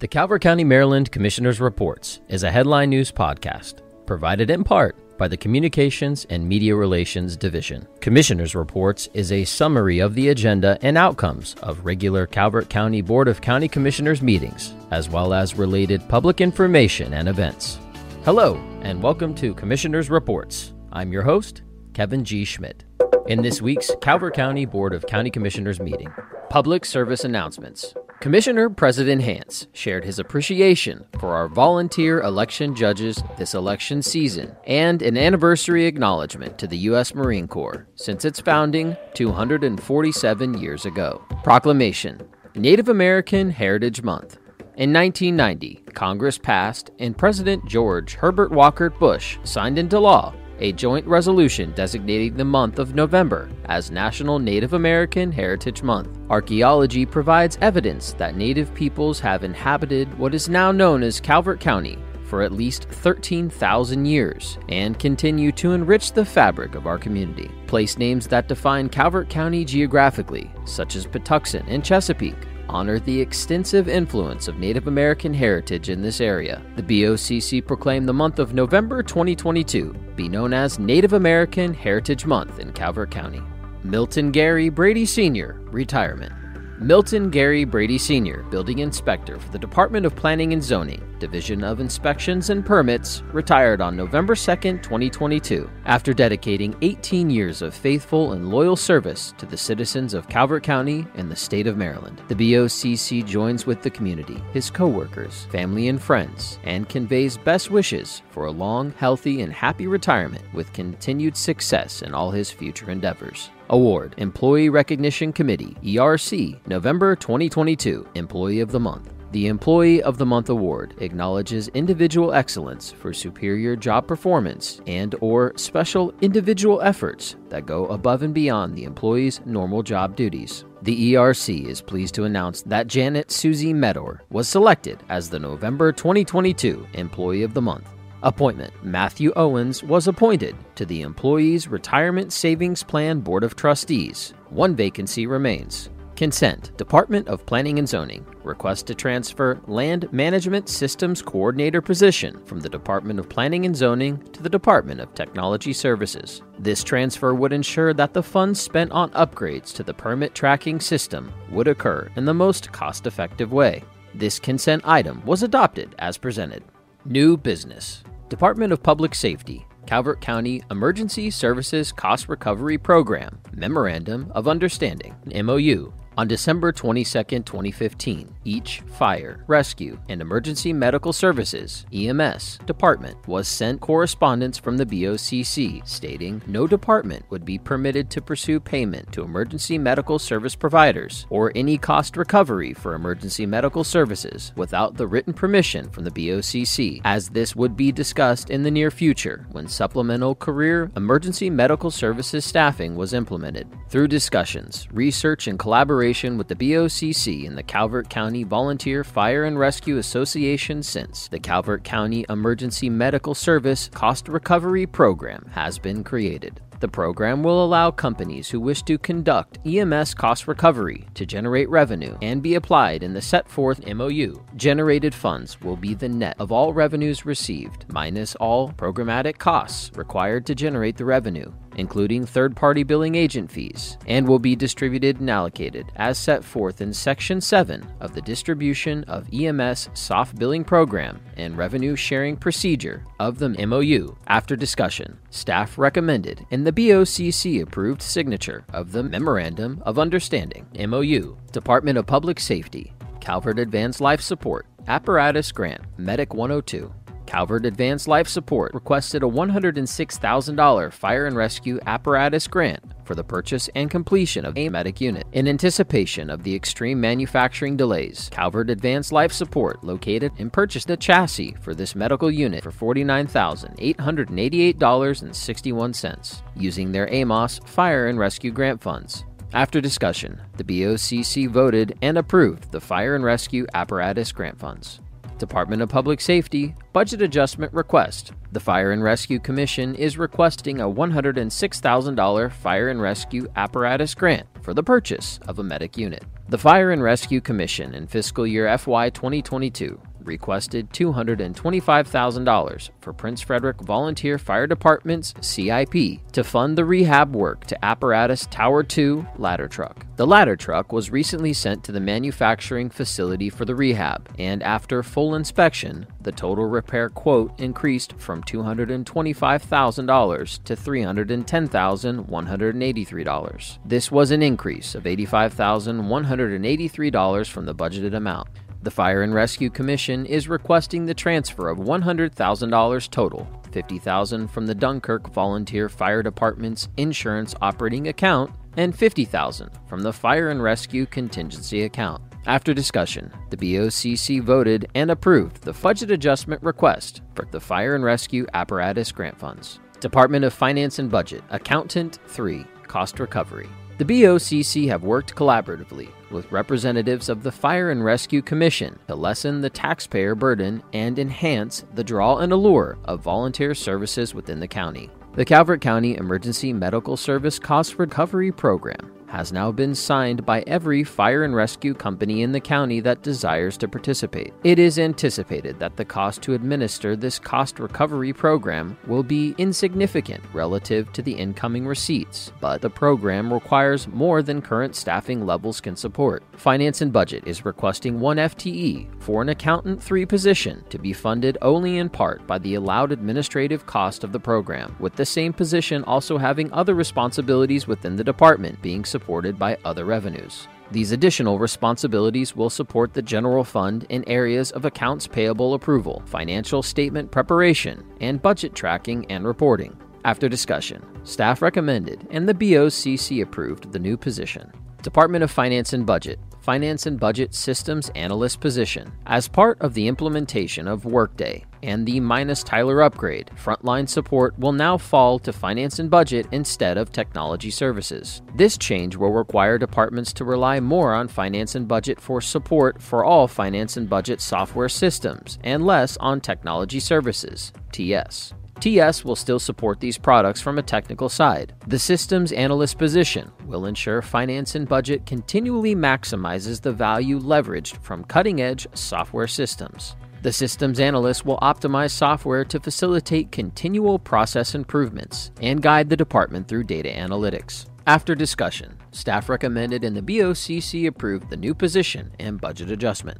The Calvert County, Maryland Commissioners Reports is a headline news podcast provided in part by the Communications and Media Relations Division. Commissioners Reports is a summary of the agenda and outcomes of regular Calvert County Board of County Commissioners meetings, as well as related public information and events. Hello, and welcome to Commissioners Reports. I'm your host, Kevin G. Schmidt. In this week's Calvert County Board of County Commissioners meeting, public service announcements. Commissioner President Hance shared his appreciation for our volunteer election judges this election season and an anniversary acknowledgement to the U.S. Marine Corps since its founding 247 years ago. Proclamation Native American Heritage Month. In 1990, Congress passed and President George Herbert Walker Bush signed into law a joint resolution designating the month of November as National Native American Heritage Month. Archaeology provides evidence that Native peoples have inhabited what is now known as Calvert County for at least 13,000 years and continue to enrich the fabric of our community. Place names that define Calvert County geographically, such as Patuxent and Chesapeake, honor the extensive influence of Native American heritage in this area. The BOCC proclaimed the month of November 2022 be known as Native American Heritage Month in Calvert County. Milton Gary Brady Sr., Retirement. Milton Gary Brady Sr., Building Inspector for the Department of Planning and Zoning, Division of Inspections and Permits, retired on November 2, 2022, after dedicating 18 years of faithful and loyal service to the citizens of Calvert County and the state of Maryland. The BOCC joins with the community, his coworkers, family, and friends, and conveys best wishes for a long, healthy, and happy retirement with continued success in all his future endeavors. Award Employee Recognition Committee, ERC, November 2022, Employee of the Month. The Employee of the Month award acknowledges individual excellence for superior job performance and or special individual efforts that go above and beyond the employee's normal job duties. The ERC is pleased to announce that Janet Susie Medor was selected as the November 2022 Employee of the Month. Appointment Matthew Owens was appointed to the Employees Retirement Savings Plan Board of Trustees. One vacancy remains. Consent Department of Planning and Zoning request to transfer Land Management Systems Coordinator position from the Department of Planning and Zoning to the Department of Technology Services. This transfer would ensure that the funds spent on upgrades to the permit tracking system would occur in the most cost effective way. This consent item was adopted as presented. New business. Department of Public Safety, Calvert County Emergency Services Cost Recovery Program, Memorandum of Understanding, MOU, on December 22, 2015, each fire, rescue, and emergency medical services EMS department was sent correspondence from the BOCC stating no department would be permitted to pursue payment to emergency medical service providers or any cost recovery for emergency medical services without the written permission from the BOCC, as this would be discussed in the near future when supplemental career emergency medical services staffing was implemented. Through discussions, research, and collaboration with the BOCC and the Calvert County Volunteer Fire and Rescue Association since the Calvert County Emergency Medical Service Cost Recovery Program has been created. The program will allow companies who wish to conduct EMS cost recovery to generate revenue and be applied in the set forth MOU. Generated funds will be the net of all revenues received minus all programmatic costs required to generate the revenue including third party billing agent fees, and will be distributed and allocated as set forth in Section 7 of the Distribution of EMS Soft Billing Program and Revenue Sharing Procedure of the MOU. After discussion, staff recommended in the BOCC approved signature of the Memorandum of Understanding MOU, Department of Public Safety, Calvert Advanced Life Support, Apparatus Grant, Medic 102, Calvert Advanced Life Support requested a $106,000 fire and rescue apparatus grant for the purchase and completion of a medic unit. In anticipation of the extreme manufacturing delays, Calvert Advanced Life Support located and purchased a chassis for this medical unit for $49,888.61 using their Amoss fire and rescue grant funds. After discussion, the BOCC voted and approved the fire and rescue apparatus grant funds. Department of Public Safety budget adjustment request. The Fire and Rescue Commission is requesting a $106,000 fire and rescue apparatus grant for the purchase of a medic unit. The Fire and Rescue Commission in fiscal year FY 2022 requested $225,000 for Prince Frederick Volunteer Fire Department's CIP to fund the rehab work to apparatus Tower 2 ladder truck. The ladder truck was recently sent to the manufacturing facility for the rehab, and after full inspection, the total repair quote increased from $225,000 to $310,183. This was an increase of $85,183 from the budgeted amount. The Fire and Rescue Commission is requesting the transfer of $100,000 total, $50,000 from the Dunkirk Volunteer Fire Department's insurance operating account and $50,000 from the Fire and Rescue contingency account. After discussion, the BOCC voted and approved the budget adjustment request for the Fire and Rescue Apparatus Grant Funds. Department of Finance and Budget, Accountant 3, Cost Recovery. The BOCC have worked collaboratively with representatives of the Fire and Rescue Commission to lessen the taxpayer burden and enhance the draw and allure of volunteer services within the county. The Calvert County Emergency Medical Service Cost Recovery Program has now been signed by every fire and rescue company in the county that desires to participate. It is anticipated that the cost to administer this cost recovery program will be insignificant relative to the incoming receipts, but the program requires more than current staffing levels can support. Finance and Budget is requesting one FTE for an accountant 3 position to be funded only in part by the allowed administrative cost of the program, with the same position also having other responsibilities within the department being supported supported by other revenues. These additional responsibilities will support the general fund in areas of accounts payable approval, financial statement preparation, and budget tracking and reporting. After discussion, staff recommended and the BOCC approved the new position. Department of Finance and Budget Finance and Budget Systems Analyst position. As part of the implementation of Workday and the Munis Tyler upgrade, frontline support will now fall to Finance and Budget instead of Technology Services. This change will require departments to rely more on Finance and Budget for support for all Finance and Budget software systems and less on Technology Services, TS. TS will still support these products from a technical side. The systems analyst position will ensure finance and budget continually maximizes the value leveraged from cutting edge software systems. The systems analyst will optimize software to facilitate continual process improvements and guide the department through data analytics. After discussion, staff recommended and the BOCC approved the new position and budget adjustment.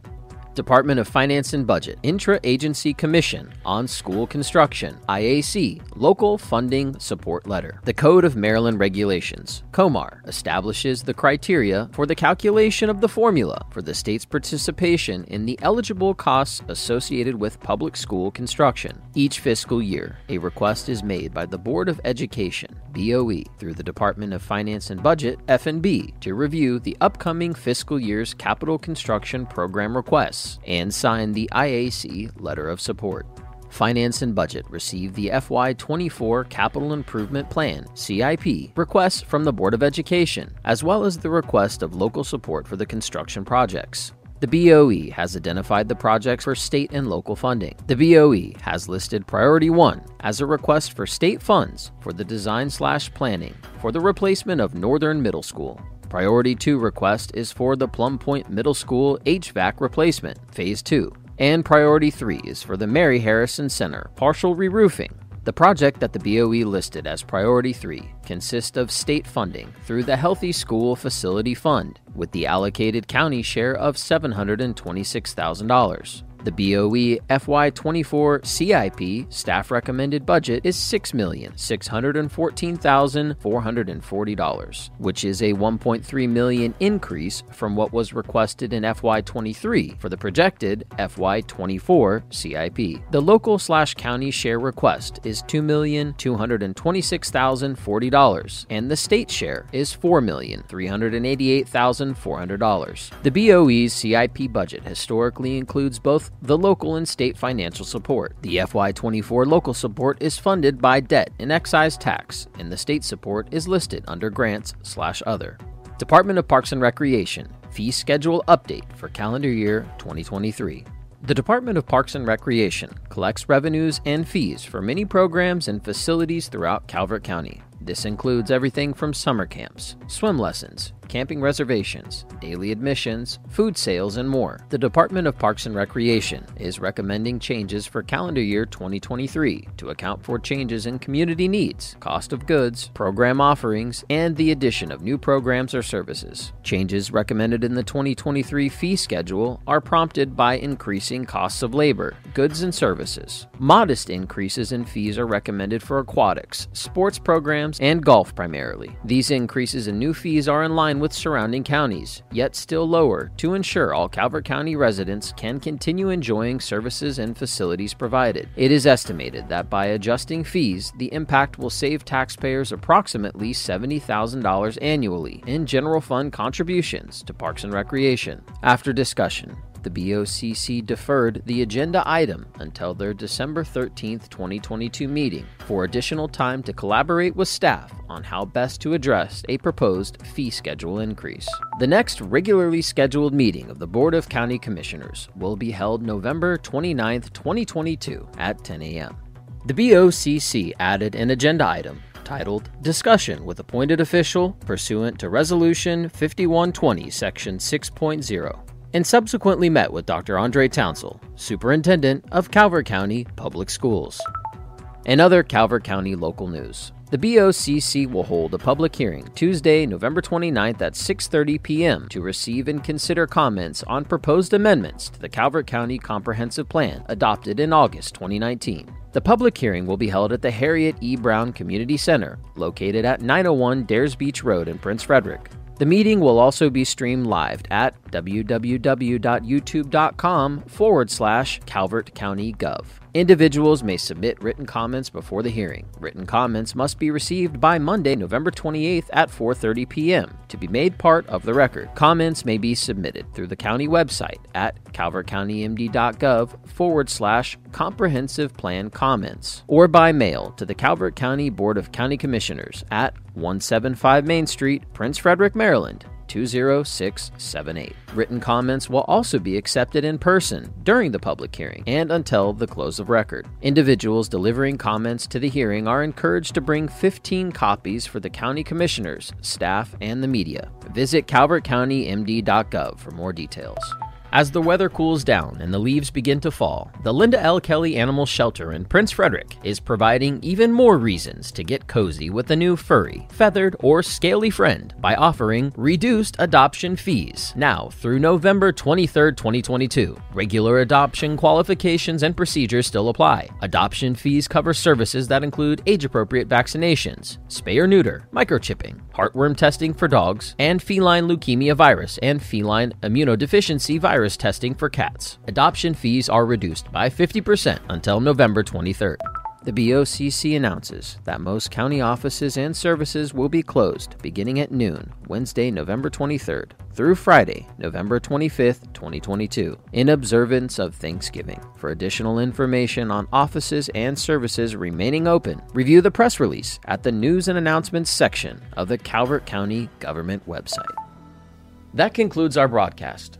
Department of Finance and Budget, Intra Agency Commission on School Construction, IAC, Local Funding Support Letter. The Code of Maryland Regulations, COMAR, establishes the criteria for the calculation of the formula for the state's participation in the eligible costs associated with public school construction. Each fiscal year, a request is made by the Board of Education, BOE, through the Department of Finance and Budget, F&B, to review the upcoming fiscal year's capital construction program requests and signed the IAC Letter of Support. Finance and Budget received the FY24 Capital Improvement Plan CIP request from the Board of Education, as well as the request of local support for the construction projects. The BOE has identified the projects for state and local funding. The BOE has listed Priority 1 as a request for state funds for the design slash planning for the replacement of Northern Middle School. Priority 2 request is for the Plum Point Middle School HVAC replacement, Phase 2. And Priority 3 is for the Mary Harrison Center partial re roofing. The project that the BOE listed as Priority 3 consists of state funding through the Healthy School Facility Fund, with the allocated county share of $726,000. The BOE FY24 CIP staff recommended budget is $6,614,440, which is a 1.3 million increase from what was requested in FY23 for the projected FY24 CIP. The local slash county share request is $2,226,040 and the state share is $4,388,400. The BOE's CIP budget historically includes both the local and state financial support. The FY24 local support is funded by debt and excise tax, and the state support is listed under grants slash other. Department of Parks and Recreation fee schedule update for calendar year 2023. The Department of Parks and Recreation collects revenues and fees for many programs and facilities throughout Calvert County. This includes everything from summer camps, swim lessons, camping reservations, daily admissions, food sales, and more. The Department of Parks and Recreation is recommending changes for calendar year 2023 to account for changes in community needs, cost of goods, program offerings, and the addition of new programs or services. Changes recommended in the 2023 fee schedule are prompted by increasing costs of labor, goods, and services. Modest increases in fees are recommended for aquatics, sports programs, and golf primarily. These increases in new fees are in line with surrounding counties, yet still lower, to ensure all Calvert County residents can continue enjoying services and facilities provided. It is estimated that by adjusting fees, the impact will save taxpayers approximately $70,000 annually in general fund contributions to Parks and Recreation. After discussion, the BOCC deferred the agenda item until their December 13, 2022 meeting for additional time to collaborate with staff on how best to address a proposed fee schedule increase. The next regularly scheduled meeting of the Board of County Commissioners will be held November 29, 2022 at 10 a.m. The BOCC added an agenda item titled Discussion with Appointed Official pursuant to Resolution 5120, Section 6.0 and subsequently met with Dr. Andraé Townsel, Superintendent of Calvert County Public Schools. And other Calvert County local news. The BOCC will hold a public hearing Tuesday, November 29th at 6:30 p.m. to receive and consider comments on proposed amendments to the Calvert County Comprehensive Plan adopted in August 2019. The public hearing will be held at the Harriet E. Brown Community Center, located at 901 Dares Beach Road in Prince Frederick. The meeting will also be streamed live at www.youtube.com forward slash Calvert County Gov. Individuals may submit written comments before the hearing. Written comments must be received by Monday, November 28th at 4:30 p.m. to be made part of the record. Comments may be submitted through the county website at calvertcountymd.gov forward slash comprehensive plan comments or by mail to the Calvert County Board of County Commissioners at 175 Main Street, Prince Frederick, Maryland 20678. Written comments will also be accepted in person during the public hearing and until the close of record. Individuals delivering comments to the hearing are encouraged to bring 15 copies for the county commissioners, staff, and the media. Visit calvertcountymd.gov for more details. As the weather cools down and the leaves begin to fall, the Linda L. Kelly Animal Shelter in Prince Frederick is providing even more reasons to get cozy with a new furry, feathered, or scaly friend by offering reduced adoption fees now through November 23, 2022. Regular adoption qualifications and procedures still apply. Adoption fees cover services that include age appropriate vaccinations, spay or neuter, microchipping, heartworm testing for dogs, and feline leukemia virus and feline immunodeficiency virus virus testing for cats. Adoption fees are reduced by 50% until November 23rd. The BOCC announces that most county offices and services will be closed beginning at noon, Wednesday, November 23rd, through Friday, November 25th, 2022, in observance of Thanksgiving. For additional information on offices and services remaining open, review the press release at the News and Announcements section of the Calvert County Government website. That concludes our broadcast.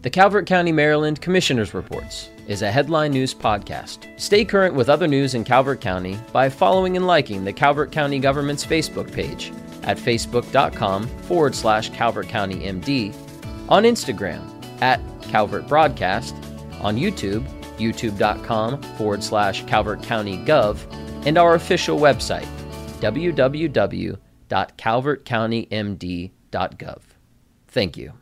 The Calvert County, Maryland Commissioner's Reports is a headline news podcast. Stay current with other news in Calvert County by following and liking the Calvert County Government's Facebook page at facebook.com forward slash Calvert County MD, on Instagram at Calvert Broadcast, on YouTube, youtube.com forward slash Calvert County Gov, and our official website, www.calvertcountymd.gov. Thank you.